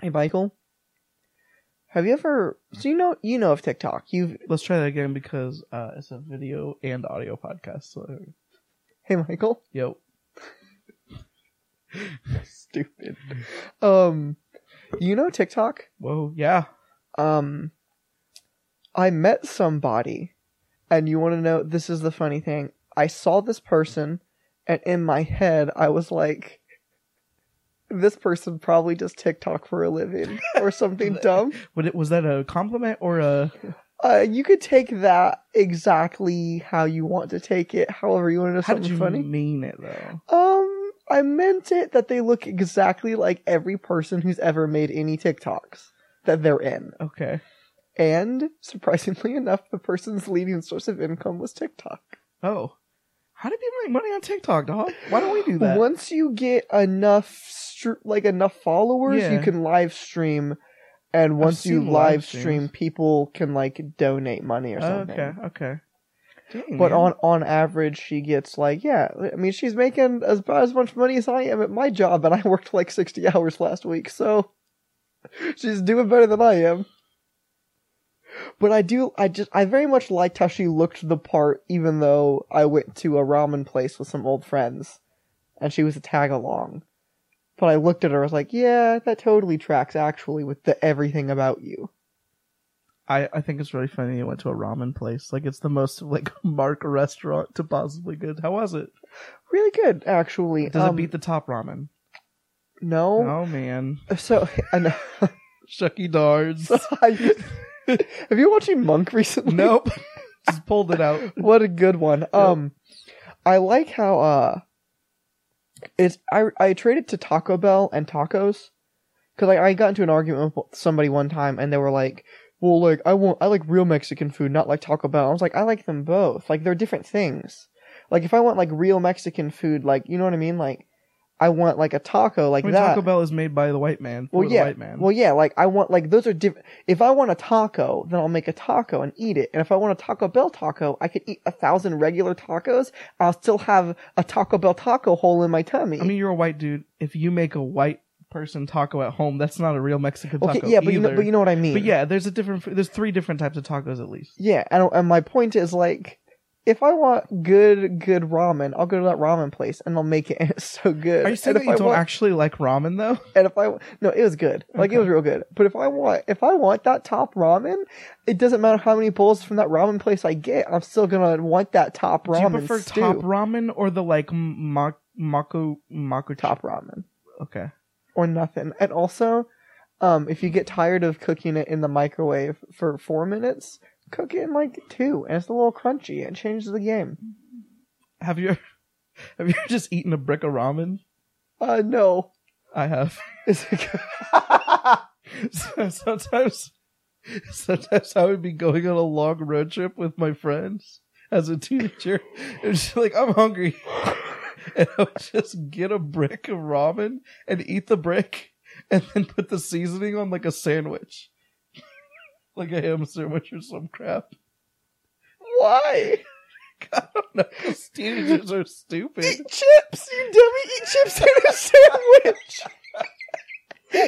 Hey, Michael. Have you ever? So you know you know of TikTok. You've Let's try that again because uh, it's a video and audio podcast. So, hey Michael. yo, Stupid. Um, you know TikTok. whoa, yeah. Um, I met somebody, and you want to know? This is the funny thing. I saw this person, and in my head, I was like, "This person probably does TikTok for a living or something dumb." It was that a compliment or a? Uh, you could take that exactly how you want to take it. However, you want to know How did something you funny? mean it though? Um, I meant it that they look exactly like every person who's ever made any TikToks that they're in. Okay. And surprisingly enough, the person's leading source of income was TikTok. Oh, how do people make money on TikTok, dog? Why don't we do that? Once you get enough, str- like enough followers, you can live stream. And once you seen live live streams. stream, people can like donate money or something. okay, okay. Dang, But man. on on average, she gets like yeah. I mean, she's making as about as much money as I am at my job, and I worked like sixty hours last week, so she's doing better than I am. But I do, I just, I very much liked how she looked the part, even though I went to a ramen place with some old friends, and she was a tag along. But I looked at her, I was like, yeah, that totally tracks actually with the everything about you. I, I think it's really funny you went to a ramen place. Like it's the most like mark restaurant to possibly good. How was it? Really good, actually. Does Um, it beat the top ramen? No. Oh man, So, I know. Shucky Dards. Have you watching Monk recently? nope, just pulled it out. What a good one. Um, I like how uh, it's I I traded to Taco Bell and tacos because like I got into an argument with somebody one time and they were like, "Well, like I want I like real Mexican food, not like Taco Bell." I was like, "I like them both. Like they're different things. Like if I want like real Mexican food, like you know what I mean, like." I want like a taco like I mean, that. Taco Bell is made by the white man Well, the yeah. white man. Well, yeah, like I want like those are different. If I want a taco, then I'll make a taco and eat it. And if I want a Taco Bell taco, I could eat a thousand regular tacos. I'll still have a Taco Bell taco hole in my tummy. I mean, you're a white dude. If you make a white person taco at home, that's not a real Mexican taco. okay, yeah, but you know, but you know what I mean. But yeah, there's a different. There's three different types of tacos at least. yeah, and, and my point is like, if I want good, good ramen, I'll go to that ramen place and I'll make it, and it's so good. Are you saying and that you I don't want, actually like ramen though? And if I no, it was good. Like it was real good. But if I want, if I want that top ramen, it doesn't matter how many bowls from that ramen place I get. I'm still gonna want that top ramen. Do you prefer stew. top ramen or the like ma- mako mako top ramen Okay. or nothing. And also, um, if you get tired of cooking it in the microwave for four minutes, cook it in like two, and it's a little crunchy. It changes the game. Have you have you just eaten a brick of ramen? Uh, no. I have. Is it good? Sometimes sometimes I would be going on a long road trip with my friends as a teenager and just like I'm hungry and I would just get a brick of ramen and eat the brick and then put the seasoning on like a sandwich. Like a ham sandwich or some crap. Why? I don't know. Teenagers are stupid. Eat chips, you dummy! Eat chips in a sandwich.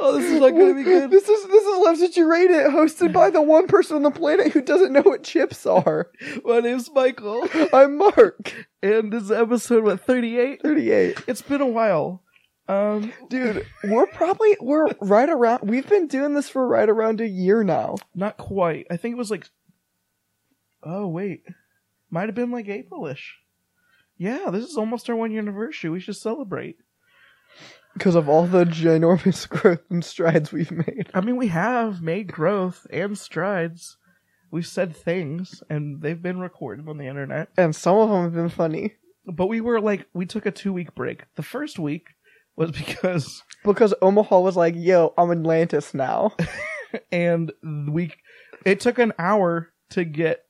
Oh, this is not gonna be good. This is this is Love Since You Rate It, hosted by the one person on the planet who doesn't know what chips are. My name's Michael, I'm Mark, and this is episode what thirty eight. 38. It's been a while. Um, Dude, we're probably we're right around. We've been doing this for right around a year now. not quite. I think it was like. Oh wait, might have been like Aprilish. Yeah, this is almost our one year anniversary. We should celebrate. Because of all the ginormous growth and strides we've made. I mean, we have made growth and strides. We've said things, and they've been recorded on the internet. And some of them have been funny. But we were like, we took a two week break. The first week was because, Because Omaha was like, yo, I'm Atlantis now. and we, it took an hour to get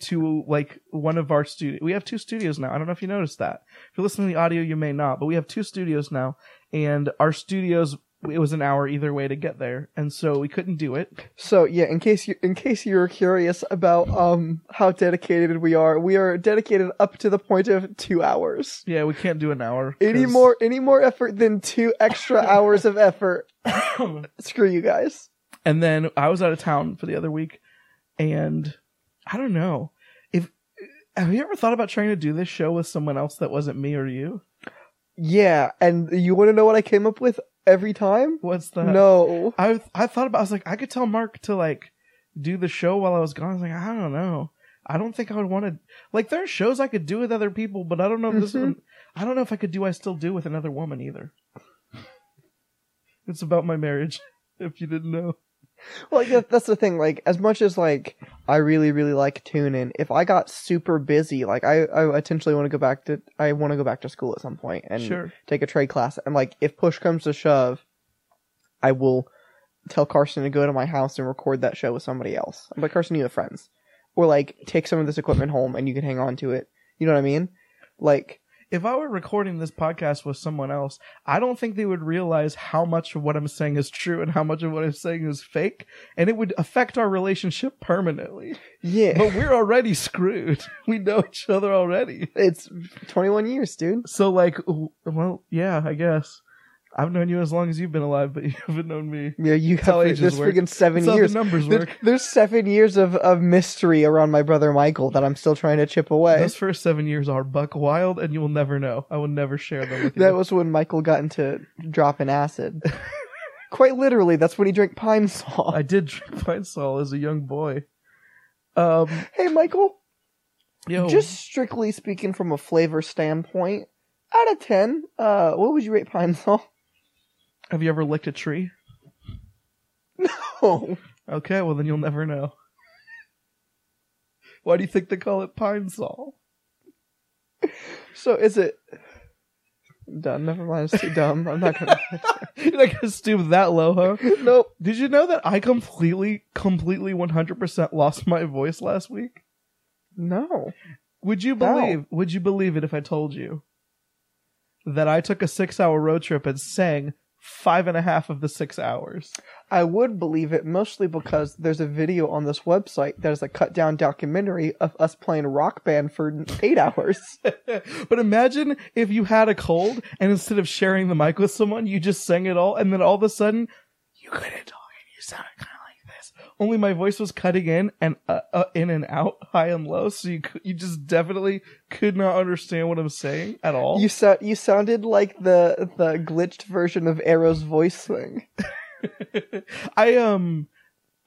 to like one of our studios. We have two studios now. I don't know if you noticed that. If you're listening to the audio, you may not, but we have two studios now, and our studios it was an hour either way to get there, and so we couldn't do it. So yeah, in case you in case you're curious about um how dedicated we are, we are dedicated up to the point of two hours. Yeah, we can't do an hour. Any 'cause- more any more effort than two extra hours of effort. Screw you guys. and then I was out of town for the other week, and I don't know if have you ever thought about trying to do this show with someone else that wasn't me or you? Yeah, and you want to know what I came up with every time? What's that? no. I I thought about. I was like, I could tell Mark to like do the show while I was gone. I was like, I don't know. I don't think I would want to. Like, there are shows I could do with other people, but I don't know if this Mhm. one. I don't know if I could do. I still do with another woman either. It's about my marriage. If you didn't know, Well, that, that's the thing. Like, as much as like I really, really like tuning, if I got super busy, like I, I potentially want to go back to, I want to go back to school at some point and sure. take a trade class. And like, if push comes to shove, I will tell Carson to go to my house and record that show with somebody else. I'm like, Carson, you have friends, or like take some of this equipment home and you can hang on to it. You know what I mean? Like, If I were recording this podcast with someone else, I don't think they would realize how much of what I'm saying is true and how much of what I'm saying is fake, and it would affect our relationship permanently. yeah, But we're already screwed. We know each other already. it's 21 years, dude. So like, well, yeah, I guess I've known you as long as you've been alive, but you haven't known me. Yeah, you That's have work. freaking seven That's years. numbers There- work. There's seven years of, of mystery around my brother Michael that I'm still trying to chip away. Those first seven years are buck wild, and you will never know. I will never share them with you. That was when Michael got into dropping acid. Quite literally, that's when he drank Pine Sol. I did drink Pine Sol as a young boy. Um, Hey, Michael, yo, just strictly speaking from a flavor standpoint, out of 10, uh, what would you rate Pine Sol? Have you ever licked a tree? No. Okay, well then you'll never know. Why do you think they call it Pine Sol? so is it. Done. Never mind. It's too dumb. I'm not gonna. You're not gonna stoop that low, huh? nope. Did you know that I completely, completely, 100% lost my voice last week? No. Would you How? believe? Would you believe it if I told you that I took a six-hour road trip and sang five and a half of the six hours? I would believe it mostly because there's a video on this website that is a cut down documentary of us playing rock band for eight hours. but imagine if you had a cold and instead of sharing the mic with someone, you just sang it all, and then all of a sudden you couldn't talk and you sounded kind of. Only my voice was cutting in and uh, uh, in and out, high and low, so you you just definitely could not understand what I'm saying at all. You so- you sounded like the the glitched version of Arrow's voice thing. I um,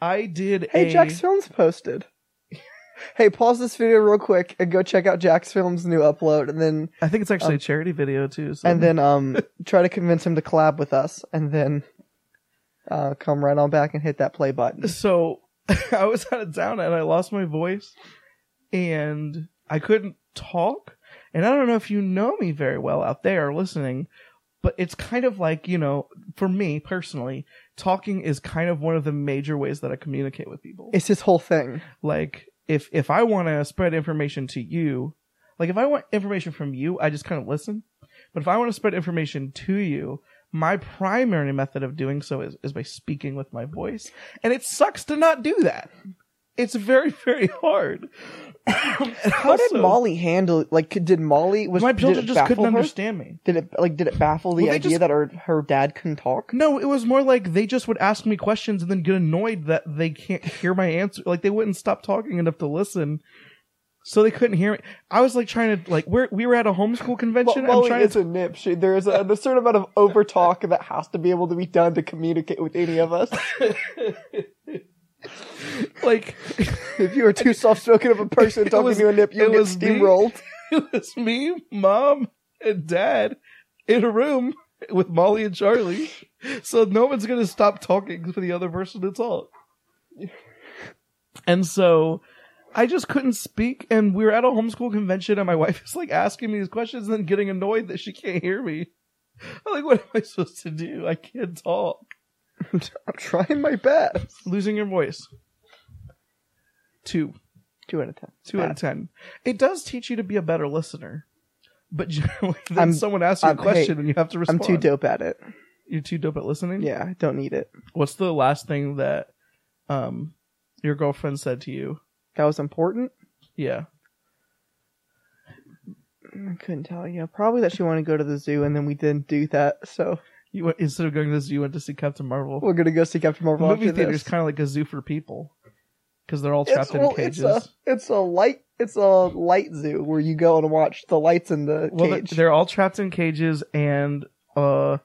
I did Hey, a JacksFilms posted. hey, pause this video real quick and go check out JacksFilms' new upload, and then I think it's actually um, a charity video too. So. and then um try to convince him to collab with us, and then uh come right on back and hit that play button. so I was out of town and I lost my voice and I couldn't talk. And I don't know if you know me very well out there listening, but it's kind of like, you know, for me personally, talking is kind of one of the major ways that I communicate with people. It's this whole thing. like if if I want to spread information to you, like if I want information from you, I just kind of listen. But if I want to spread information to you, my primary method of doing so is, is by speaking with my voice. And it sucks to not do that. It's very, very hard. How did Molly handle? Like, did Molly was my children just couldn't her? understand me. Did it like did it baffle the Well, idea just- that her her dad couldn't talk? No, it was more like they just would ask me questions and then get annoyed that they can't hear my answer. Like they wouldn't stop talking enough to listen. So they couldn't hear me. I was like trying to like we're we were at a homeschool convention. I'm Molly trying is to a nip. She, there is a, a certain amount of over talk that has to be able to be done to communicate with any of us. like if you are too soft spoken of a person talking was- to a nip, it get was me. steamrolled. it was me, mom, and dad in a room with Molly and Charlie. So no one's gonna stop talking for the other person to talk. And so I just couldn't speak, and we were at a homeschool convention, and my wife is like asking me these questions and then getting annoyed that she can't hear me. I'm like, what am I supposed to do? I can't talk. I'm trying my best. Losing your voice. Two. Two out of ten. Two out of ten. It does teach you to be a better listener. But generally, then I'm- someone asks you a I'm- question hey, and you have to respond. I'm respond. too dope at it. You're too dope at listening. Yeah, I don't need it. What's the last thing that um your girlfriend said to you? That was important. Yeah. I couldn't tell you. Probably that she wanted to go to the zoo, and then we didn't do that. So You went, instead of going to the zoo, you went to see Captain Marvel. we're gonna go see Captain Marvel. movie after theater this. is kind of like a zoo for people because they're all trapped it's, in well, cages. It's a, it's a light. It's a light zoo where you go and watch the lights in the well, cage. they're all trapped in cages, and uh,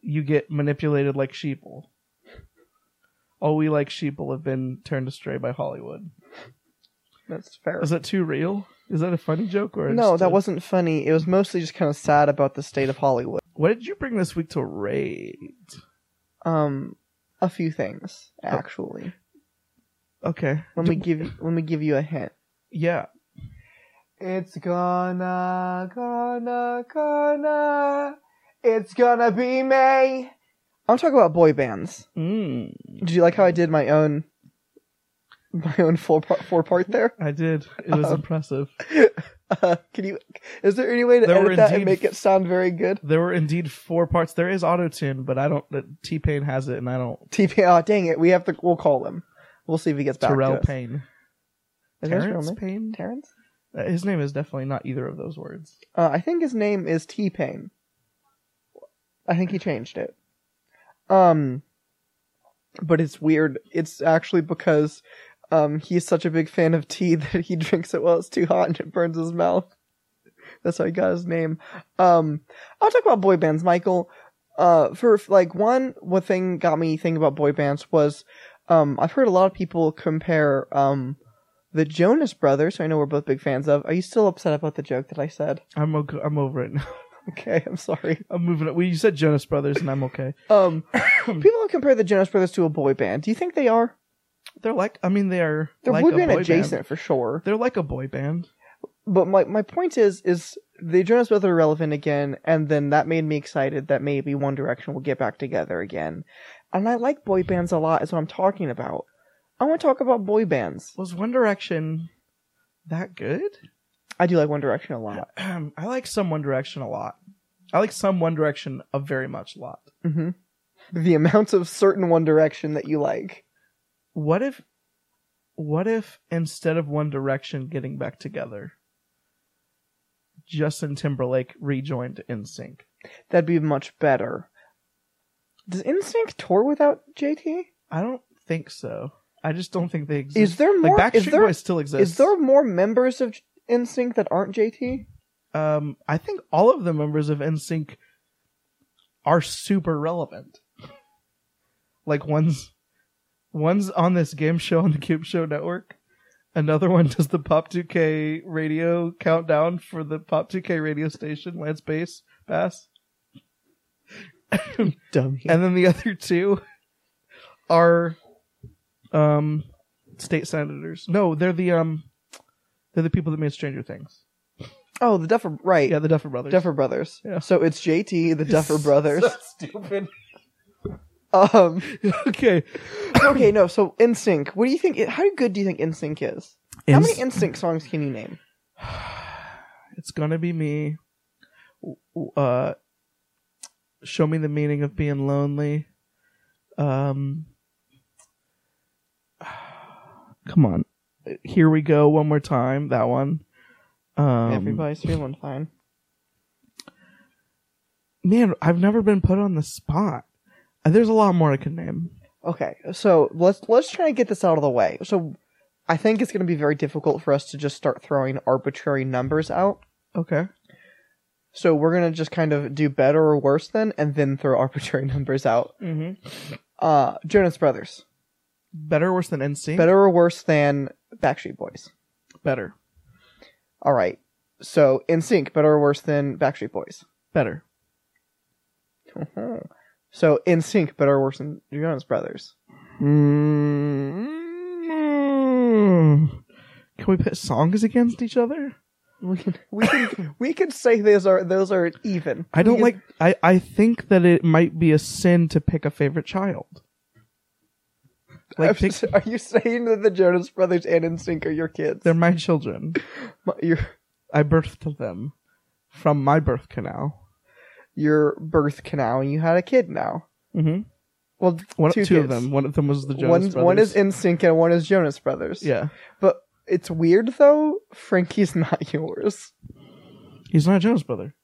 you get manipulated like sheeple. All we like sheeple have been turned astray by Hollywood. That's fair. Is that too real? Is that a funny joke or No, that a- wasn't funny. It was mostly just kind of sad about the state of Hollywood. What did you bring this week to raid? Um, a few things actually. Okay, Let me give you. Let me give you a hint. yeah. It's gonna, gonna, gonna. It's gonna be May. I'm talking about boy bands. Mm, Did you like how I did my own, my own four part, four part there? I did. It was Um, impressive. Uh, can you? Is there any way to There edit that and make it sound very good? There were indeed four parts. There is auto tune, but I don't. T Pain has it, and I don't. T Pain. Oh, dang it! We have to. We'll call him. We'll see if he gets back Terrell to us. Payne. Is that his real Terrence? Payne. Terrence? Uh, His name is definitely not either of those words. Uh, I think his name is T Pain. I think he changed it. Um, but it's weird. It's actually because um he's such a big fan of tea that he drinks it while it's too hot and it burns his mouth. That's how he got his name. Um, I'll talk about boy bands, Michael. Uh, for like one, one thing got me thinking about boy bands was, um, I've heard a lot of people compare um the Jonas Brothers. who I know we're both big fans of. Are you still upset about the joke that I said? I'm okay, I'm over it now. Okay, I'm sorry. I'm moving it. Well, you said Jonas Brothers, and I'm okay. Um, people compare the Jonas Brothers to a boy band. Do you think they are? They're like. I mean, they are. They're like boy band adjacent Band. for sure. They're like a boy band. But my my point is is the Jonas Brothers are relevant again, and then that made me excited that maybe One Direction will get back together again. And I like boy bands a lot. Is what I'm talking about. I want to talk about boy bands. Was One Direction that good? I do like One Direction a lot. I like some One Direction a lot. I like some One Direction a very much lot. hmm The amount of certain One Direction that you like. What if, what if instead of One Direction getting back together, Justin Timberlake rejoined NSYNC? That'd be much better. Does NSYNC tour without JT? I don't think so. I just don't think they exist. Is there more? like is Backstreet there Boys still exists? is there more members of NSYNC that aren't JT? Um, I think all of the members of NSYNC are super relevant. Like one's one's on this game show on the Cube Show Network. Another one does the Pop 2K radio countdown for the Pop 2K radio station, Lance Bass Bass. Dummy. And then the other two are um state senators. No, they're the um they're the people that made Stranger Things. oh, the Duffer right. Yeah, the Duffer Brothers. Duffer Brothers. Yeah. So it's JT, the Duffer Brothers. So stupid. Um okay. okay, no, so NSYNC. What do you think how good do you think NSYNC is? How many Ins- NSYNC songs can you name? it's gonna be me. Uh, show me the meaning of being lonely. Um, come on, here we go one more time. That one. Um, Everybody's feeling fine. man, I've never been put on the spot. There's a lot more I could name. Okay, so let's let's try and get this out of the way. So I think it's going to be very difficult for us to just start throwing arbitrary numbers out. Okay. So we're going to just kind of do better or worse then and then throw arbitrary numbers out. Mm-hmm. Uh Jonas Brothers. Better or worse than NSYNC? Better or worse than Backstreet Boys? Better. All right. So in sync, better or worse than Backstreet Boys? Better. So in sync, better or worse than Jonas Brothers? Mm. Can we put songs against each other? We can we can we can say those are those are even. I don't can- like. I I think that it might be a sin to pick a favorite child. Like pick, are you saying that the Jonas Brothers and NSYNC are your kids? they're my children. My- I birthed them from my birth canal. Your birth canal and you had a kid now. Mm-hmm. Well, One, two, two, of them. One of them was the Jonas one, Brothers. one is NSYNC and one is Jonas Brothers. yeah. But it's weird though. Frankie's not yours. He's not a Jonas Brother.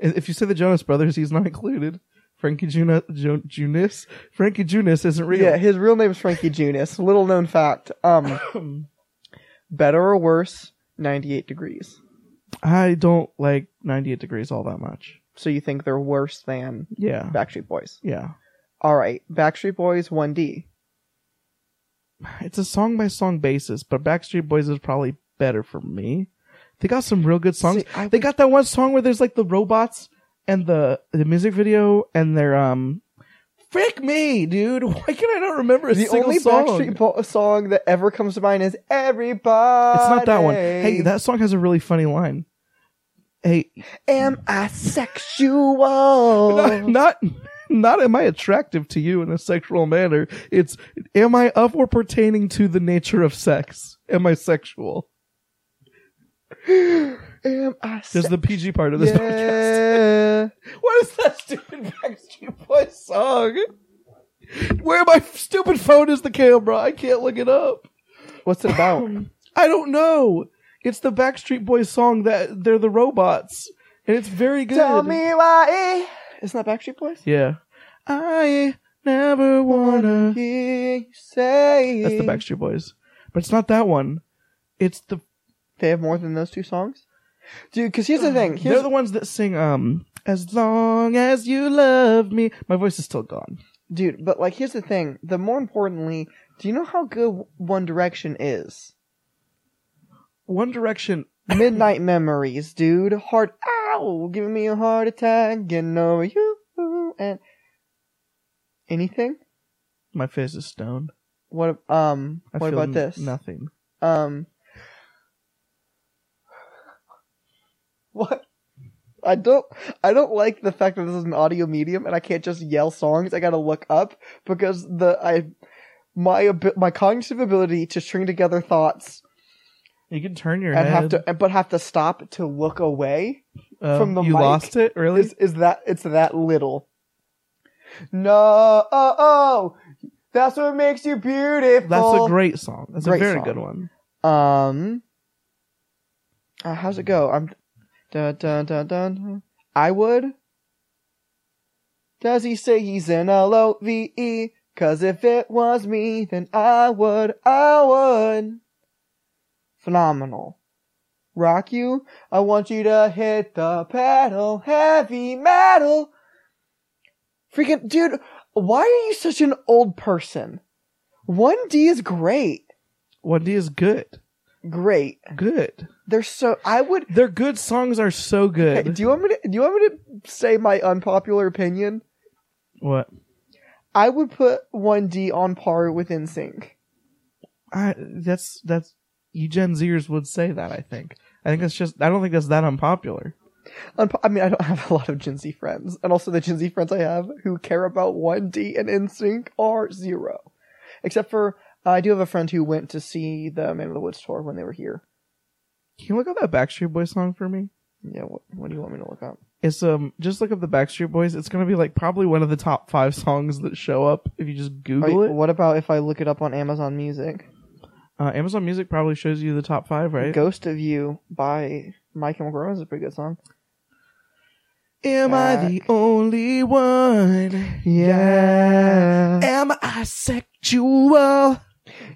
If you say the Jonas Brothers, he's not included. Frankie Juna, jo, Junis, Frankie Junis isn't real. Yeah, his real name is Frankie Junis. Little known fact. Um, better or worse? Ninety-eight degrees. I don't like 98 Degrees all that much. So you think they're worse than Yeah, Backstreet Boys? yeah. All right, Backstreet Boys 1D. It's a song by song basis, but Backstreet Boys is probably better for me. They got some real good songs. See, I they would- got that one song where there's like the robots and the the music video and they're um frick me, dude. Why can I not remember a The single only song? Backstreet Bo- song that ever comes to mind is "Everybody." It's not that one. Hey, that song has a really funny line. Hey, Am I sexual? not, not not am I attractive to you in a sexual manner. It's am I of or pertaining to the nature of sex? Am I sexual? Am I There's the PG part of this podcast. What is that stupid Backstreet Boys song? Where my stupid phone is the camera. I can't look it up. What's it about? Um, I don't know. It's the Backstreet Boys song that they're the robots, and it's very good. Tell me why. Isn't that Backstreet Boys? Yeah. I never wanna. hear you say. That's the Backstreet Boys, but it's not that one. It's the They have more than those two songs, dude. Because here's the thing. Here's they're the ones that sing um as long as you love me. My voice is still gone. dude. But like, here's the thing. The more importantly, do you know how good One Direction is? One Direction. Midnight Memories, dude. Heart, ow, giving me a heart attack. Getting over you and anything. My face is stoned. What um? I what about this? Nothing. Um. What? I don't. I don't like the fact that this is an audio medium and I can't just yell songs. I gotta look up because the I my my cognitive ability to string together thoughts You can turn your and head. have to but have to stop to look away Uh, from the you mic lost it really. is is that it's that little. No, oh, oh, that's what makes you beautiful. That's a great song. That's Great a very song. good one. Um, uh, how's it go? I'm dun dun dun dun. I would. Does he say he's in a L O V E? Cause if it was me, then I would, I would. Phenomenal. Rock you. I want you to hit the pedal, heavy metal. Freaking dude, why are you such an old person? 1D is great. One D is good. Great. Good. They're so. I would. Their good songs are so Hey, good. do you want me to? Do you want me to say my unpopular opinion? what? I would put 1D on par with NSYNC. I that's that's you Gen Zers would say that. I think. I think that's just. I don't think that's that unpopular. Unpo- I mean, I don't have a lot of Gen Z friends, and also the Gen Z friends I have who care about 1D and NSYNC are zero, except for uh, I do have a friend who went to see the Man of the Woods tour when they were here. Can you look up that Backstreet Boys song for me? Yeah, what, what do you want me to look up? It's um just look up the Backstreet Boys. It's gonna be like probably one of the top five songs that show up if you just Google it. what about if I look it up on Amazon Music? Uh, Amazon Music probably shows you the top five, right? "Ghost of You" by My Chemical Romance is a pretty good song. Am I the only one? Yeah. Am I sexual?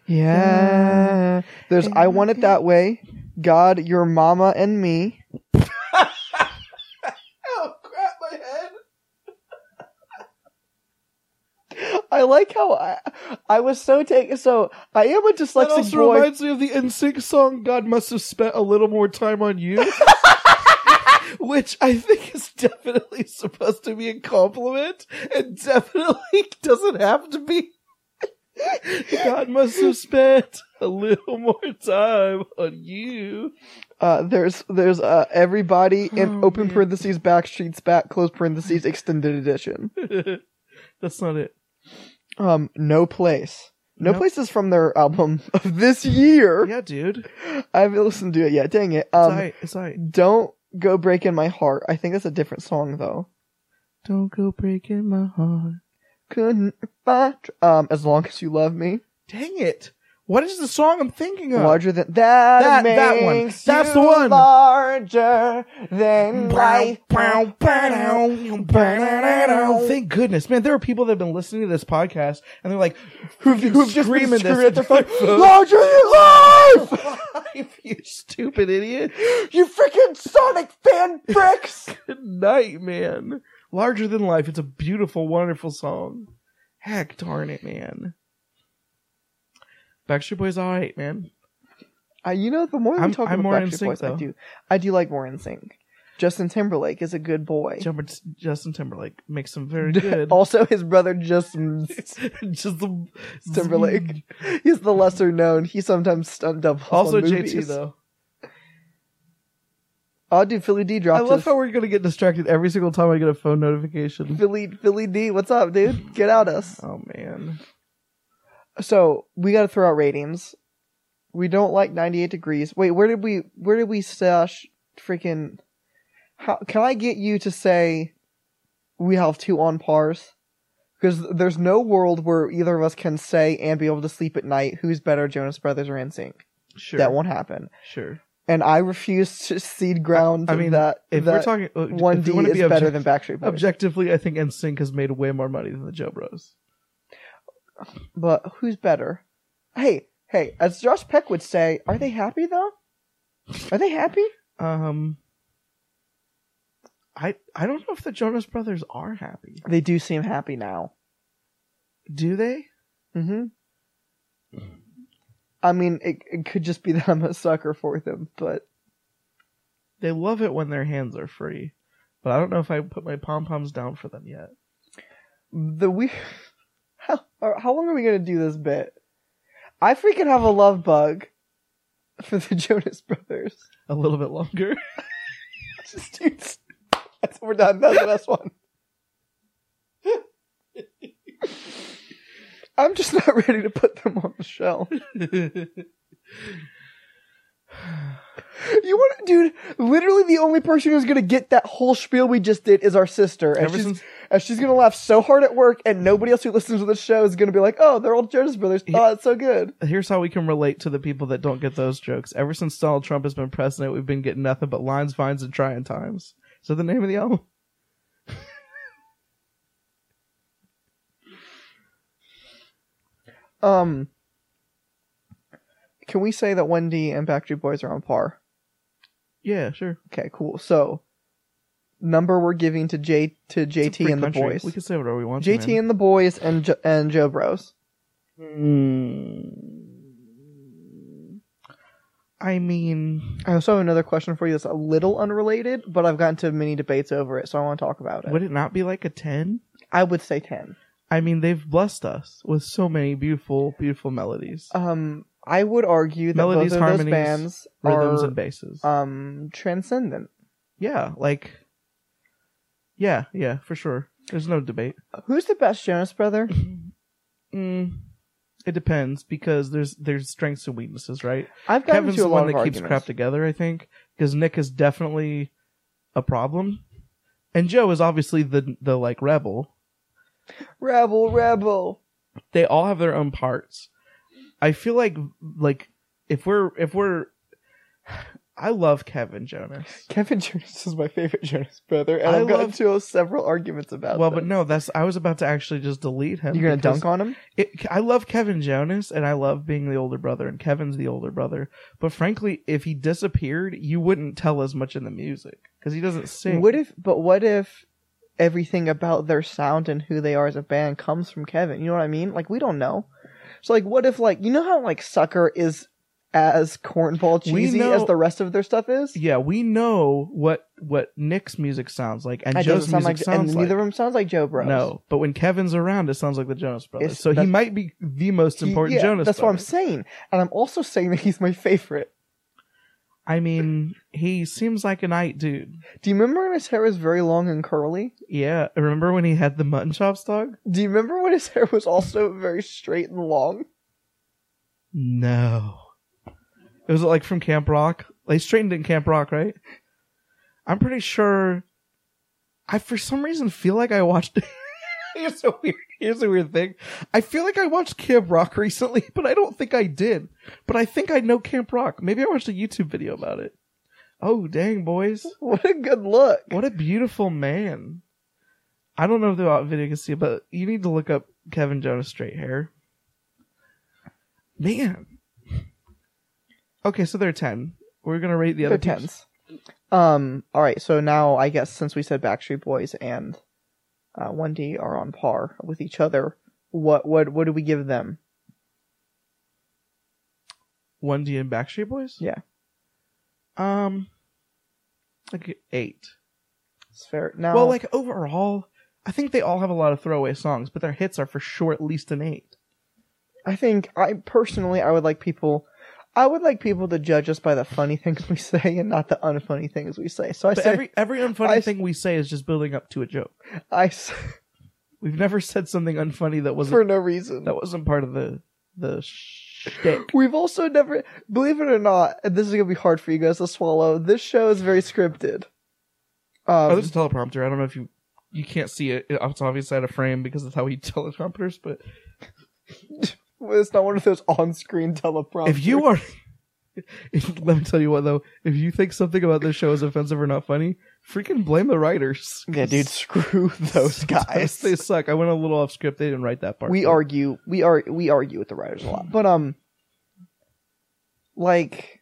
Yeah. There's I Want It That Way, God, Your Mama, and Me. Oh crap! My head. I like how I, I was so taken. So I am a That dyslexic also boy. reminds me of the NSYNC song "God Must Have Spent a Little More Time on You," which I think is definitely supposed to be a compliment, and definitely doesn't have to be. God must have spent a little more time on you. Uh, there's there's uh everybody in Oh, open man. parentheses Backstreet's back close parentheses extended edition. That's not it. Um, No Place. No Nope. Place is from their album of this year. Yeah, dude. I haven't listened to it yet. Dang it. Um, alright. It's alright. don't Go Breaking My Heart. I think that's a different song though. Don't go breaking my heart. Couldn't find, um, As Long as You Love Me. Dang it! What is the song I'm thinking of? Larger than that, That- that one. That's the one. Larger than life. Thank goodness, man. There are people that have been listening to this podcast and they're like, Who've, who've just Screaming this screaming at their phone. into their phone. Larger than life! you stupid idiot. you freaking Sonic fan bricks! Good night, man. Larger than life. It's a beautiful, wonderful song. Heck darn it, man. Backstreet Boys alright, man. Uh, you know, the more we I'm- talk I'm about more in Backstreet sync, Boys, I though. do. I do like more in sync. Justin Timberlake is a good boy. Jumper- Justin Timberlake makes some very good. also, his brother Justin Just the Timberlake. He's the lesser known. He sometimes stunt doubles. Also on JT movies. though. Oh, dude, Philly D dropped I love his. how we're gonna get distracted every single time I get a phone notification. Philly Philly D, what's up, dude? Get out us. Oh man. So we got to throw out ratings. We don't like 98 degrees. Wait, where did we where did we stash freaking? How can I get you to say we have two on pars? Because there's no world where either of us can say and be able to sleep at night who's better, Jonas Brothers or NSYNC. Sure. That won't happen. Sure. And I refuse to cede ground. I mean, that If that we're talking uh, one D is be better object- than Backstreet Boys. objectively, I think NSYNC has made way more money than the Joe Bros. But who's better? Hey, hey, as Josh Peck would say, are they happy though? Are they happy? Um, I I don't know if the Jonas Brothers are happy. They do seem happy now. Do they? hmm I mean, it, it could just be that I'm a sucker for them, but They love it when their hands are free, but I don't know if I put my pom poms down for them yet. the we how how long are we gonna do this bit? I freaking have a love bug for the Jonas Brothers. A little bit longer. Just, dude, that's, we're done. That's the best one. I'm just not ready to put them on the shelf. You want, dude? Literally, the only person who's gonna get that whole spiel we just did is our sister, and Ever she's since and she's gonna laugh so hard at work, and nobody else who listens to the show is gonna be like, "Oh, they're old Jonas Brothers. Oh, it's so good." here's how we can relate to the people that don't get those jokes. Ever since Donald Trump has been president, we've been getting nothing but lines, vines, and trying times. So the name of the album? Um, can we say that 1D and Backstreet Boys are on par? Yeah, sure. Okay, cool. So, number we're giving to J to JT and the country. boys. We can say whatever we want. JT man. and the boys and jo- and Joe Bros. Mm. I mean, I also have another question for you that's a little unrelated, but I've gotten to many debates over it, so I want to talk about it. would it not be like a 10? I would say ten. I mean, they've blessed us with so many beautiful, beautiful melodies, Um, I would argue that Melodies, both of those harmonies, bands rhythms, are and basses. um transcendent. yeah, like, yeah, yeah, for sure. There's no debate. Who's the best Jonas brother? Mm, it depends because there's there's strengths and weaknesses, right? I've gotten Kevin's to a the lot one of that keeps crap together, I think, because Nick is definitely a problem, and Joe is obviously the the like rebel. Rebel, rebel. They all have their own parts. I feel like like if we're if we're I love Kevin Jonas. Kevin Jonas is my favorite Jonas brother, and I I've gotten love- to several arguments about. Well, them. but no, that's I was about to actually just delete him. you're gonna dunk on him. It, I love Kevin Jonas and I love being the older brother, and Kevin's the older brother. But frankly, if he disappeared, you wouldn't tell as much in the music because he doesn't sing. What if? But what if everything about their sound and who they are as a band comes from Kevin? You know what I mean? Like we don't know. So like, what if like you know how like Sucker is as cornball cheesy know- as the rest of their stuff is? Yeah, we know what what Nick's music sounds like, and It Joe's music like, and sounds neither like. of them sounds like Joe Bros. No, but when Kevin's around, it sounds like the Jonas Brothers. It's- so he might be the most He- important yeah, Jonas. That's what I'm saying, and I'm also saying that he's my favorite. I mean, he seems like a night dude. Do you remember when his hair was very long and curly? Yeah, remember when he had the mutton chops dog? Do you remember when his hair was also very straight and long? No. It was like from Camp Rock. They straightened it in Camp Rock, right? I'm pretty sure. I for some reason feel like I watched. here's so weird. Here's a weird thing. I feel like I watched Camp Rock recently, but I don't think I did. But I think I know Camp Rock. Maybe I watched a YouTube video about it. Oh dang, boys! What a good look. What a beautiful man. I don't know if the video can see, but you need to look up Kevin Jonas straight hair. Man. Okay, so they're ten. We're gonna rate the other They're tens. Um. All right. So now I guess since we said Backstreet Boys and uh, 1D are on par with each other, what what what do we give them? One D and Backstreet Boys. Yeah. Um, like eight. It's fair. Now, Well, like overall, I think they all have a lot of throwaway songs, but their hits are for sure at least an eight. I think I personally I would like people. I would like people to judge us by the funny things we say and not the unfunny things we say. So I But say every every unfunny I- thing we say is just building up to a joke. I s- We've never said something unfunny that wasn't for no reason. that wasn't part of the the shtick. We've also never, believe it or not, and this is gonna be hard for you guys to swallow. This show is very scripted. Um, oh, there's a teleprompter. I don't know if you you can't see it. It's obviously out of frame because that's how we teleprompters. But it's not one of those on-screen teleprompters. if you are, if, let me tell you what though. If you think something about this show is offensive or not funny, freaking blame the writers. yeah, dude, screw those guys. they suck. I went a little off script. They didn't write that part. we argue, we are, we argue with the writers a lot, but um, like,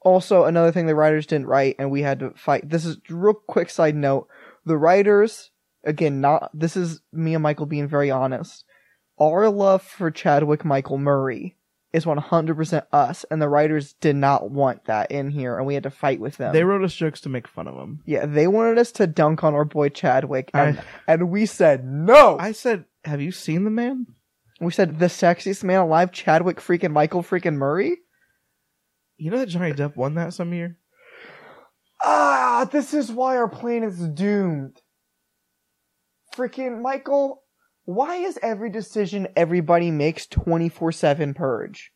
also another thing the writers didn't write, and we had to fight. This is real quick side note: the writers, again, not this is me and Michael being very honest. Our love for Chadwick Michael Murray is 100% us, and the writers did not want that in here, and we had to fight with them. They wrote us jokes to make fun of him. yeah, they wanted us to dunk on our boy Chadwick, and, I and we said no. I said, "Have you seen the man?" we said the sexiest man alive, Chadwick freaking Michael freaking Murray. You know that Johnny Depp won that some year. Ah, this is why our planet's doomed. Freaking Michael, why is every decision everybody makes 24/7 purge?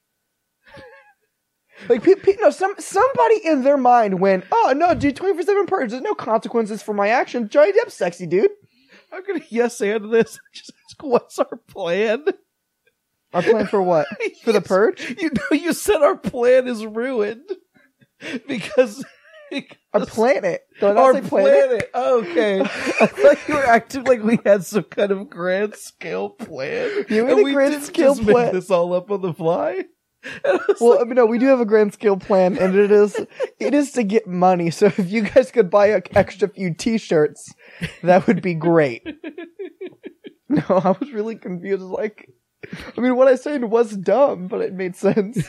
Like, pe- pe- no, some somebody in their mind went, "Oh no, dude, 24/7 purge. There's no consequences for my action. Johnny Depp's sexy, dude." I'm gonna yes and this. Just ask what's our plan. Our plan for what? For the purge? You know, you said our plan is ruined because Our planet. Did our say planet. Okay, I thought you were acting like we had some kind of grand scale plan. You and a we grand scale plan. this all up on the fly. And I was Well, I mean, no, we do have a grand scale plan, and it is it is to get money. So if you guys could buy an extra few T-shirts, that would be great. No, I was really confused. Like, I mean, what I said was dumb, but it made sense.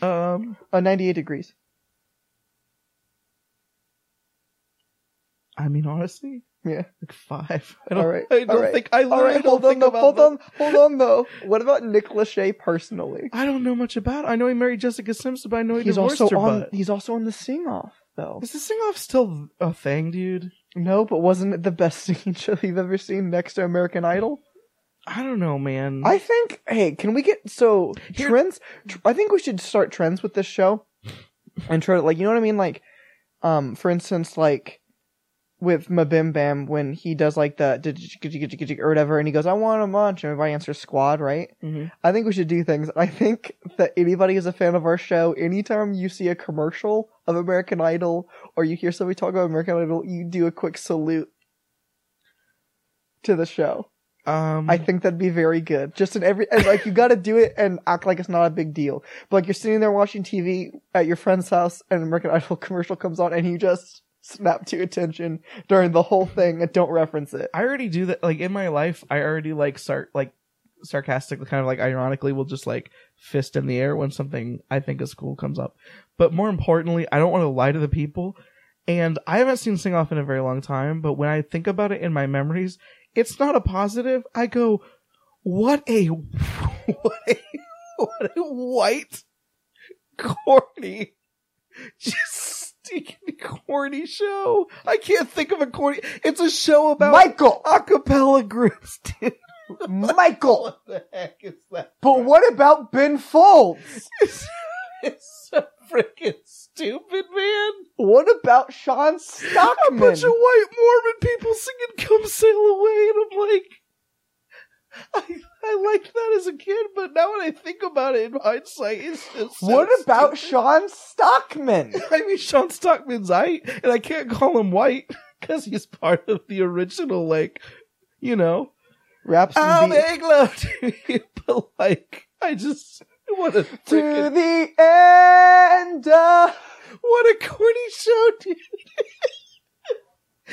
um, Uh, Ninety-eight degrees. I mean, honestly, Yeah. like five. I don't, All right. I don't right. think. I All literally right. don't Hold on. think Though. about Hold on. Hold on. Though. What about Nick Lachey personally? I don't know much about. It. I know he married Jessica Simpson, but I know he He's divorced also her. on. But He's also on the Sing Off though. is the sing off still a thing, dude? No, but wasn't it the best singing show you've ever seen next to American Idol? I don't know, man. I think. Hey, can we get so Here- trends? Tr- I think we should start trends with this show, and try to like you know what I mean. Like, um, for instance, like with Mabim Bam when he does like the or whatever, and he goes, "I want a munch," and everybody answers squad, right? Mhm. I think we should do things. I think that anybody who's a fan of our show, anytime you see a commercial of American Idol or you hear somebody talk about American Idol, you do a quick salute to the show. Um, I think that'd be very good. Just in every, and like you got to do it and act like it's not a big deal. But like you're sitting there watching TV at your friend's house, and American Idol commercial comes on, and you just snap to attention during the whole thing and don't reference it. I already do that. Like in my life, I already like start like sarcastically, kind of like ironically, will just like fist in the air when something I think is cool comes up. But more importantly, I don't want to lie to the people. And I haven't seen Sing Off in a very long time, but when I think about it in my memories, it's not a positive. I go, what a, what a, what a white, corny, just stinking corny show. I can't think of a corny. It's a show about Michael, acapella groups, dude. Michael. What the heck is that? But what about Ben Folds? It's, it's so freaking stupid, man. What about Shawn A bunch of white Mormon people singing "Come Sail Away," and I'm like, I I liked that as a kid, but now when I think about it in hindsight, it's just so what about stupid. Shawn Stockman? I mean, Shawn Stockman's white, and I can't call him white because he's part of the original, like, you know, Raps I'll the, to you, but like, I just what a to freaking the end. Of... what a corny show, dude.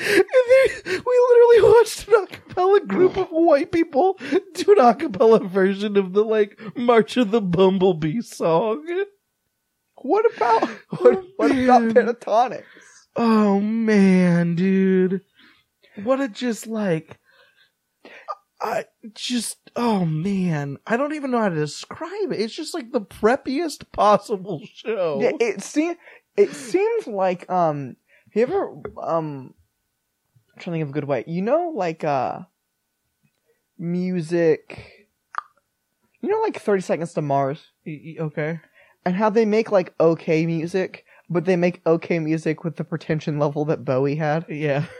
We literally watched an acapella group of white people do an acapella version of the like March of the Bumblebee song. What about what, what about. Pentatonix? Oh man, dude. What a just like I just oh man. I don't even know how to describe it. It's just like the preppiest possible show. Yeah, it seems it seems like um. Have you ever um? I'm trying to think of a good way. You know, like uh, music. You know, like Thirty Seconds to Mars, okay. and how they make like okay music, but they make okay music with the pretension level that Bowie had. Yeah.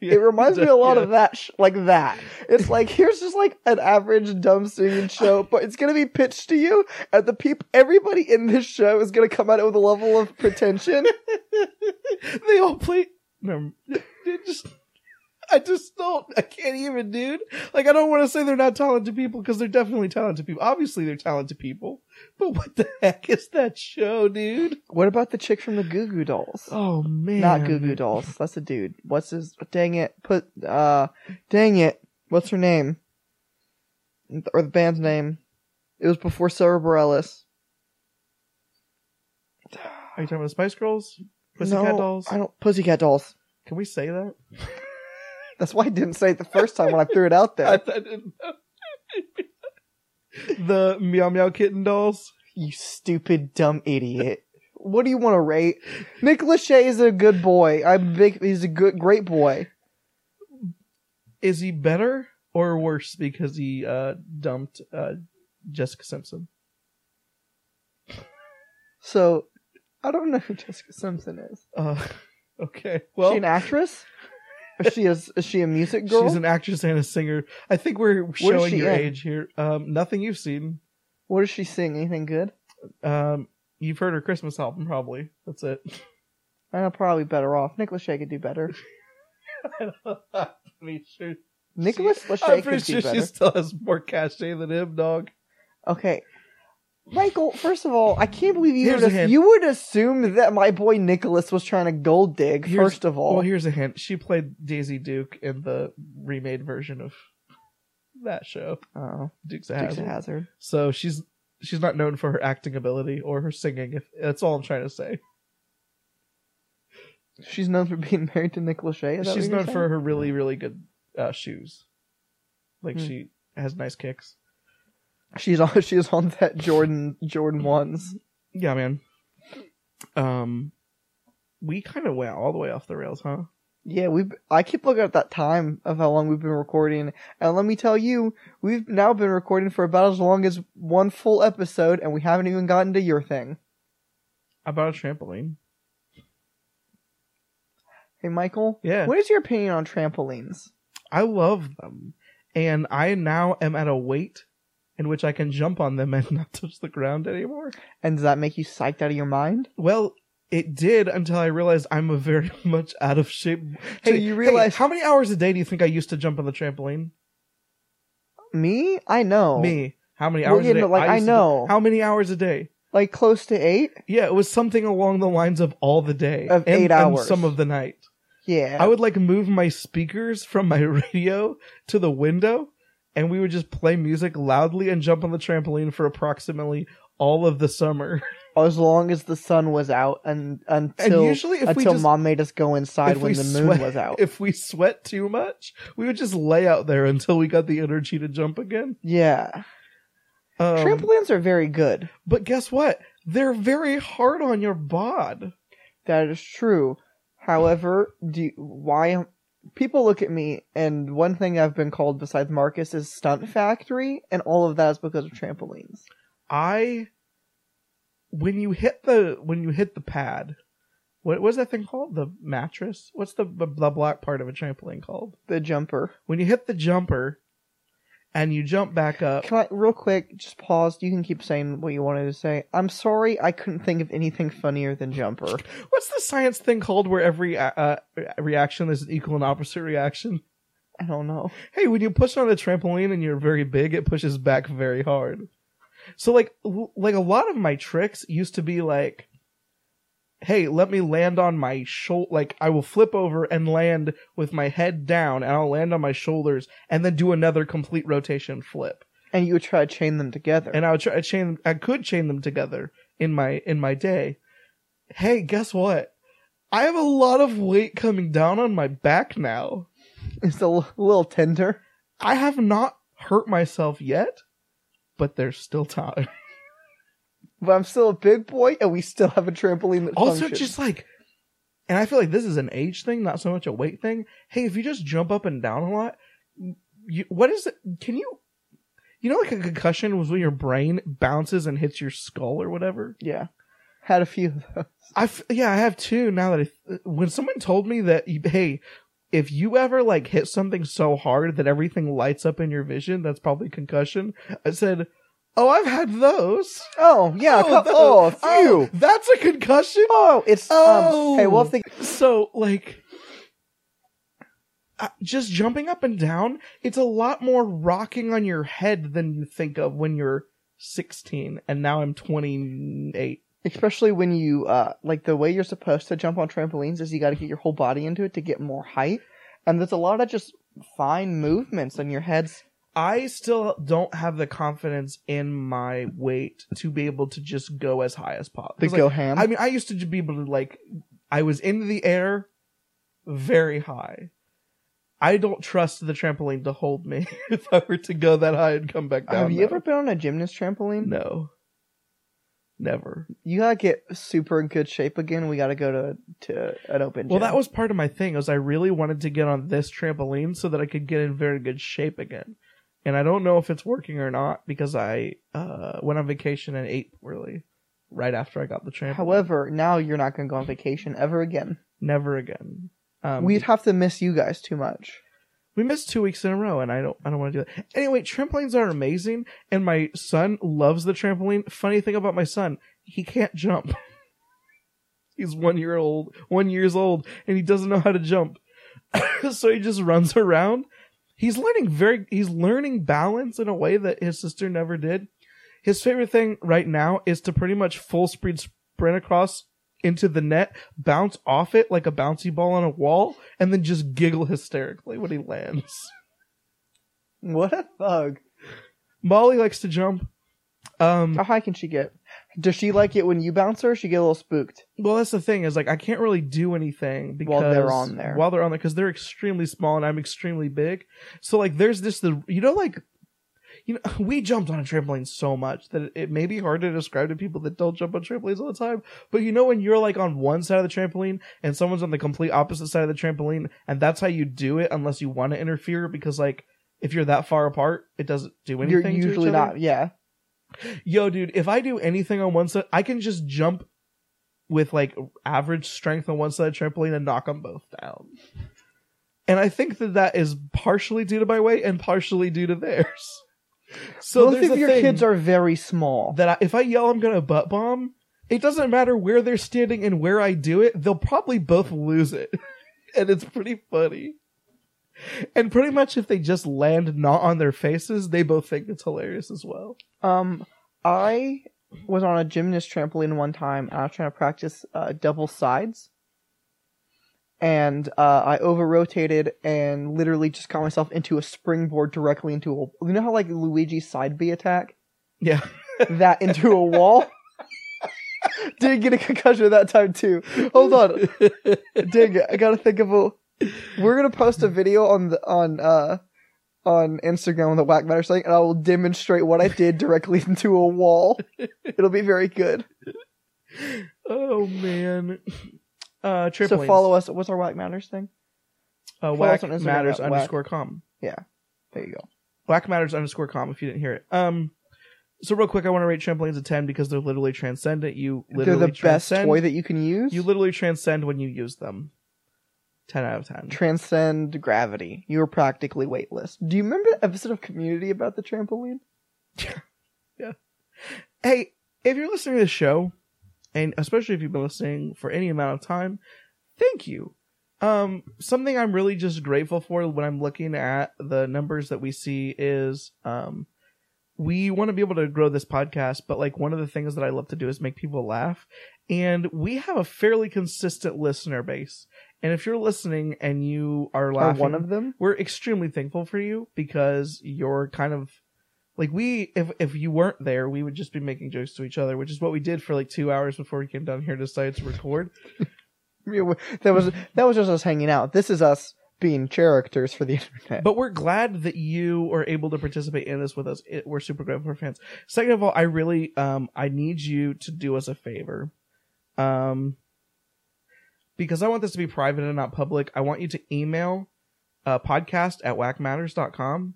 It reminds me a lot of that, sh- like that. It's like here's just like an average dumb singing show, but it's gonna be pitched to you, and the peop everybody in this show is gonna come at it with a level of pretension. they all play. No, just. I just don't. I can't even, dude. Like, I don't want to say they're not talented people because they're definitely talented people. Obviously, they're talented people. But what the heck is that show, dude? What about the chick from the Goo Goo Dolls? Oh man, Not Goo Goo Dolls. That's a dude. What's his? Dang it! Put uh, dang it! What's her name? Or the band's name? It was before Sara Bareilles. Are you talking about Spice Girls? Pussycat no, Dolls? I don't. Pussycat Dolls. Can we say that? That's why I didn't say it the first time when I threw it out there. I, I didn't the Meow Meow Kitten dolls. You stupid dumb idiot. What do you want to rate? Nick Lachey is a good boy. I'm big. He's a good, great boy. Is he better or worse because he uh, dumped uh, Jessica Simpson? So, I don't know who Jessica Simpson is. Uh, okay. Well, she an actress? Is she a, is she a music girl? she's an actress and a singer. I think we're showing your in? age here. Um, nothing you've seen. what does she sing? Anything good? Um, you've heard her Christmas album, probably. That's it. I'm probably better off. Nick Lachey could do better. I mean, sure. Nicholas I'm Lachey pretty could sure do better. she still has more cachet than him, dog. Okay. Michael, first of all, I can't believe you Here's would, a hint. you would assume that my boy Nicholas was trying to gold dig, Here's- first of all. Well, here's a hint. She played Daisy Duke in the remade version of that show, oh, Dukes of Dukes Hazzard. Hazard. So she's she's not known for her acting ability or her singing. If that's all I'm trying to say. She's known for being married to Nick Lachey. Is that She's you're known for her really really good uh, shoes. Like Hmm. she has nice kicks. She's on. She's on that Jordan Jordan ones. Yeah, man. Um, we kind of went all the way off the rails, huh? Yeah, we. I keep looking at that time of how long we've been recording, and let me tell you, we've now been recording for about as long as one full episode, and we haven't even gotten to your thing. About a trampoline. Hey, Michael. Yeah. What is your opinion on trampolines? I love them. And I now am at a weight in which I can jump on them and not touch the ground anymore. And does that make you psyched out of your mind? Well, it did until I realized I'm a very much out of shape. So Hey, you hey, realize- how many hours a day do you think I used to jump on the trampoline? Me? I know. Me. How many Well, hours yeah, a day? no, like, I do- know. How many hours a day? Like close to eight? Yeah, it was something along the lines of all the day. Of and, eight and some of the night. Yeah. I would like move my speakers from my radio to the window and we would just play music loudly and jump on the trampoline for approximately all of the summer. as long as the sun was out and until usually if we until just- mom made us go inside when the moon sweat- was out. If we sweat too much, we would just lay out there until we got the energy to jump again. yeah. Um, Trampolines are very good. but guess what? They're very hard on your bod. That is true. However, do you, why people look at me and one thing I've been called besides Marcus is stunt factory and all of that is because of trampolines. I when you hit the when you hit the pad what was that thing called? The mattress. What's the the the black part of a trampoline called? The jumper. When you hit the jumper, and you jump back up. Can I real quick just pause? You can keep saying what you wanted to say. I'm sorry, I couldn't think of anything funnier than jumper. What's the science thing called where every uh, uh, reaction is an equal and opposite reaction? I don't know. Hey, when you push on a trampoline and you're very big, it pushes back very hard. So like like a lot of my tricks used to be like hey, let me land on my shoulder like I will flip over and land with my head down and I'll land on my shoulders and then do another complete rotation flip. And you would try to chain them together. And I would try to chain I could chain them together in my in my day. Hey, guess what? I have a lot of weight coming down on my back now. it's a l- little tender. I have not hurt myself yet, but there's still time. But I'm still a big boy, and we still have a trampoline that also, functions. just like, and I feel like this is an age thing, not so much a weight thing. Hey, if you just jump up and down a lot, you, what is it? Can you, you know, like a concussion was when your brain bounces and hits your skull or whatever. yeah, had a few of those. I f- yeah, I have two now that I, when someone told me that hey, if you ever like hit something so hard that everything lights up in your vision, that's probably concussion. I said, "Oh, I've had those." Oh yeah, oh, tho- oh a few. oh, that's a concussion. Oh, it's Oh. um. Hey, well, the So like, uh, just jumping up and down, it's a lot more rocking on your head than you think of when you're 16, and now I'm 28. especially when you uh like the way you're supposed to jump on trampolines is you got to get your whole body into it to get more height, and there's a lot of just fine movements in your head's. I still don't have the confidence in my weight to be able to just go as high as possible. To go ham. I mean, I used to be able to like, I was in the air, very high. I don't trust the trampoline to hold me if I were to go that high and come back down. Have you now. ever been on a gymnast trampoline? No. Never. You gotta get super in good shape again. We gotta go to to an open. Well, that was part of my thing. Was I really wanted to get on this trampoline so that I could get in very good shape again. And I don't know if it's working or not because I uh, went on vacation and ate poorly right after I got the trampoline. However, now you're not gonna go on vacation ever again. never again. Um, We'd have to miss you guys too much. we missed two weeks in a row, and I don't I don't want to do that. Anyway, trampolines are amazing, and my son loves the trampoline. Funny thing about my son, he can't jump. He's one year old, one years old, and he doesn't know how to jump. so he just runs around. He's learning very he's learning balance in a way that his sister never did. His favorite thing right now is to pretty much full speed sprint across into the net, bounce off it like a bouncy ball on a wall, and then just giggle hysterically when he lands. What a thug! Molly likes to jump. Um, How high can she get? Does she like it when you bounce her? Or she get a little spooked. well, that's the thing is like I can't really do anything because While they're on there. While they're on there, because they're extremely small and I'm extremely big. So like, there's this the you know like. You know, we jumped on a trampoline so much that it, it may be hard to describe to people that don't jump on trampolines all the time. But you know, when you're like on one side of the trampoline and someone's on the complete opposite side of the trampoline, and that's how you do it, unless you want to interfere, because like if you're that far apart, it doesn't do anything. You're to each usually other. not. Yeah. Yo, dude, if I do anything on one side, I can just jump with like average strength on one side of the trampoline and knock them both down. And I think that that is partially due to my weight and partially due to theirs. So Both of your kids are very small. that I, if I yell I'm gonna butt bomb, it doesn't matter where they're standing and where I do it, they'll probably both lose it. and it's pretty funny. And pretty much if they just land not on their faces, they both think it's hilarious as well. Um, I was on a gymnast trampoline one time. And I was trying to practice uh, double sides, and uh, I over rotated and literally just got myself into a springboard directly into a. You know how like Luigi's side B attack Yeah. that into a wall. Did get a concussion at that time too. Hold on, dang it! I gotta think of a. We're gonna post a video on the on uh on Instagram on the Whack Matter site, and I will demonstrate what I did directly into a wall. It'll be very good. Oh man. Uh. So follow us. What's our Whack Matters thing? uh, whack us on Instagram matters underscore com. Yeah, there you go. Whack matters underscore com if you didn't hear it. Um so real quick, I want to rate trampolines a ten because they're literally transcendent. You literally They're the best toy that you can use. You literally transcend when you use them. Ten out of ten. transcend gravity. You were practically weightless. Do you remember the episode of Community about the trampoline? Yeah. Yeah. Hey, if you're listening to this show, and especially if you've been listening for any amount of time, thank you. Um, something I'm really just grateful for when I'm looking at the numbers that we see is, um, we want to be able to grow this podcast, but like one of the things that I love to do is make people laugh. And we have a fairly consistent listener base. And if you're listening and you are laughing, one of them? we're extremely thankful for you because you're kind of like we if if you weren't there we would just be making jokes to each other which is what we did for like two hours before we came down here to decide to record That was that was just us hanging out. This is us being characters for the internet. but we're glad that you are able to participate in this with us it, we're super grateful for fans second of all i really um i need you to do us a favor um because i want this to be private and not public i want you to email uh podcast at whackmatters.com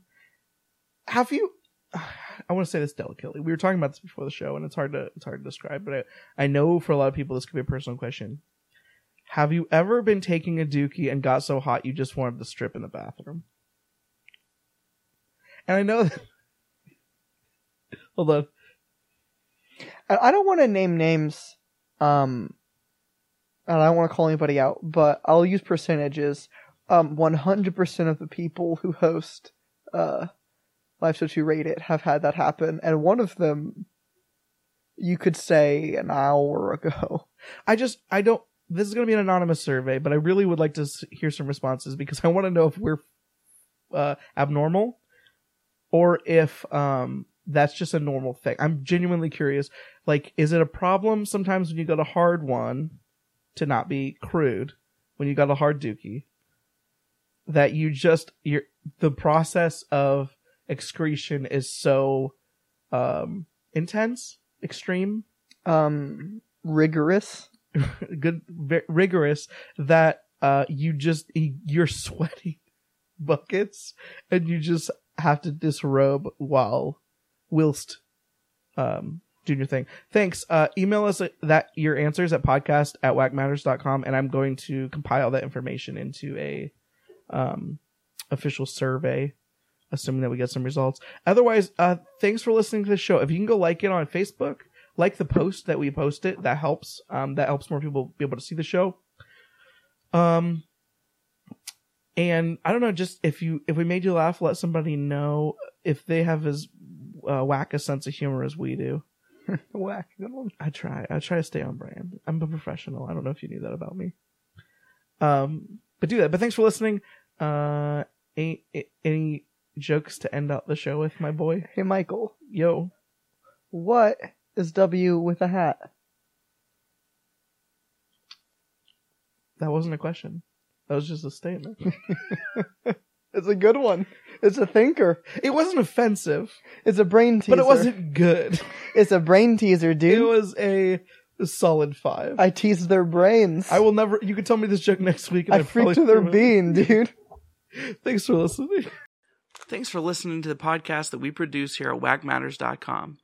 have you i want to say this delicately. We were talking about this before the show and it's hard to it's hard to describe but i, I know for a lot of people this could be a personal question. Have you ever been taking a dookie and got so hot you just wanted to strip in the bathroom? And i know that hold on. I I don't want to name names, um, and I don't want to call anybody out, but I'll use percentages. Um, 100% of the people who host, uh, Life's What You Rate It have had that happen, and one of them, you could say an hour ago. I just I don't. This is going to be an anonymous survey, but I really would like to hear some responses because I want to know if we're uh, abnormal or if um that's just a normal thing. I'm genuinely curious. Like, is it a problem sometimes when you got a hard one to not be crude when you got a hard dookie that you just you're the process of excretion is so um intense, extreme Um, rigorous. good ve- rigorous that uh you just you're sweating buckets and you just have to disrobe while whilst um your thing. Thanks. Uh email us that your answers at podcast at whackmatters.com and i'm going to compile that information into a um official survey assuming that we get some results. Otherwise uh thanks for listening to the show. If you can go like it on facebook like the post that we posted that helps um that helps more people be able to see the show. Um and i don't know just if you if we made you laugh let somebody know if they have as uh, whack a sense of humor as we do Whack. I try i try to stay on brand. I'm a professional. I don't know if you knew that about me. Um but do that. But thanks for listening. Uh any, any jokes to end out the show with my boy? Hey, Michael. yo. What is W with a hat? that wasn't a question. That was just a statement It's a good one. It's a thinker. it wasn't offensive It's a brain teaser. but it wasn't good It's a brain teaser, dude. it dude. was a solid five I tease their brains. I will never. You can tell me this joke next week. And I I freak to their won't. dude. Thanks for listening. Thanks for listening to the podcast that we produce here at whackmatters.com.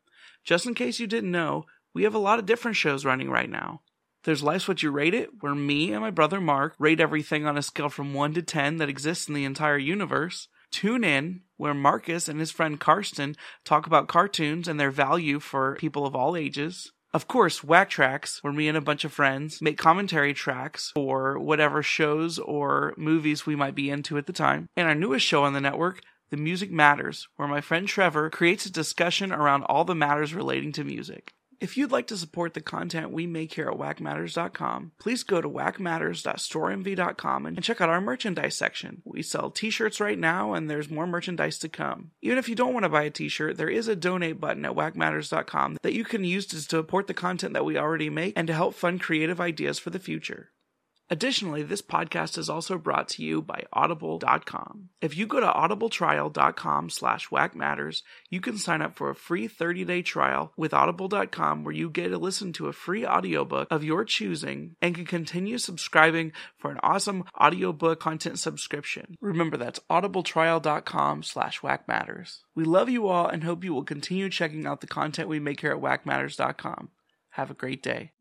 Just in case you didn't know, we have a lot of different shows running right now. There's Life's What You Rate It, where me and my brother Mark rate everything on a scale from 1 to 10 that exists in the entire universe. Tune in, where Marcus and his friend Karsten talk about cartoons and their value for people of all ages. Of course, Whack Tracks, where me and a bunch of friends make commentary tracks for whatever shows or movies we might be into at the time. And our newest show on the network, The Music Matters, where my friend Trevor creates a discussion around all the matters relating to music. If you'd like to support the content we make here at whackmatters.com, please go to whackmatters.storenvy.com and check out our merchandise section. We sell t-shirts right now and there's more merchandise to come. Even if you don't want to buy a t-shirt, there is a donate button at whackmatters.com that you can use to support the content that we already make and to help fund creative ideas for the future. Additionally, this podcast is also brought to you by Audible.com. If you go to audibletrial.com slash whackmatters, you can sign up for a free 30-day trial with Audible.com where you get to listen to a free audiobook of your choosing and can continue subscribing for an awesome audiobook content subscription. Remember, that's audibletrial.com slash whackmatters. We love you all and hope you will continue checking out the content we make here at whackmatters.com. Have a great day.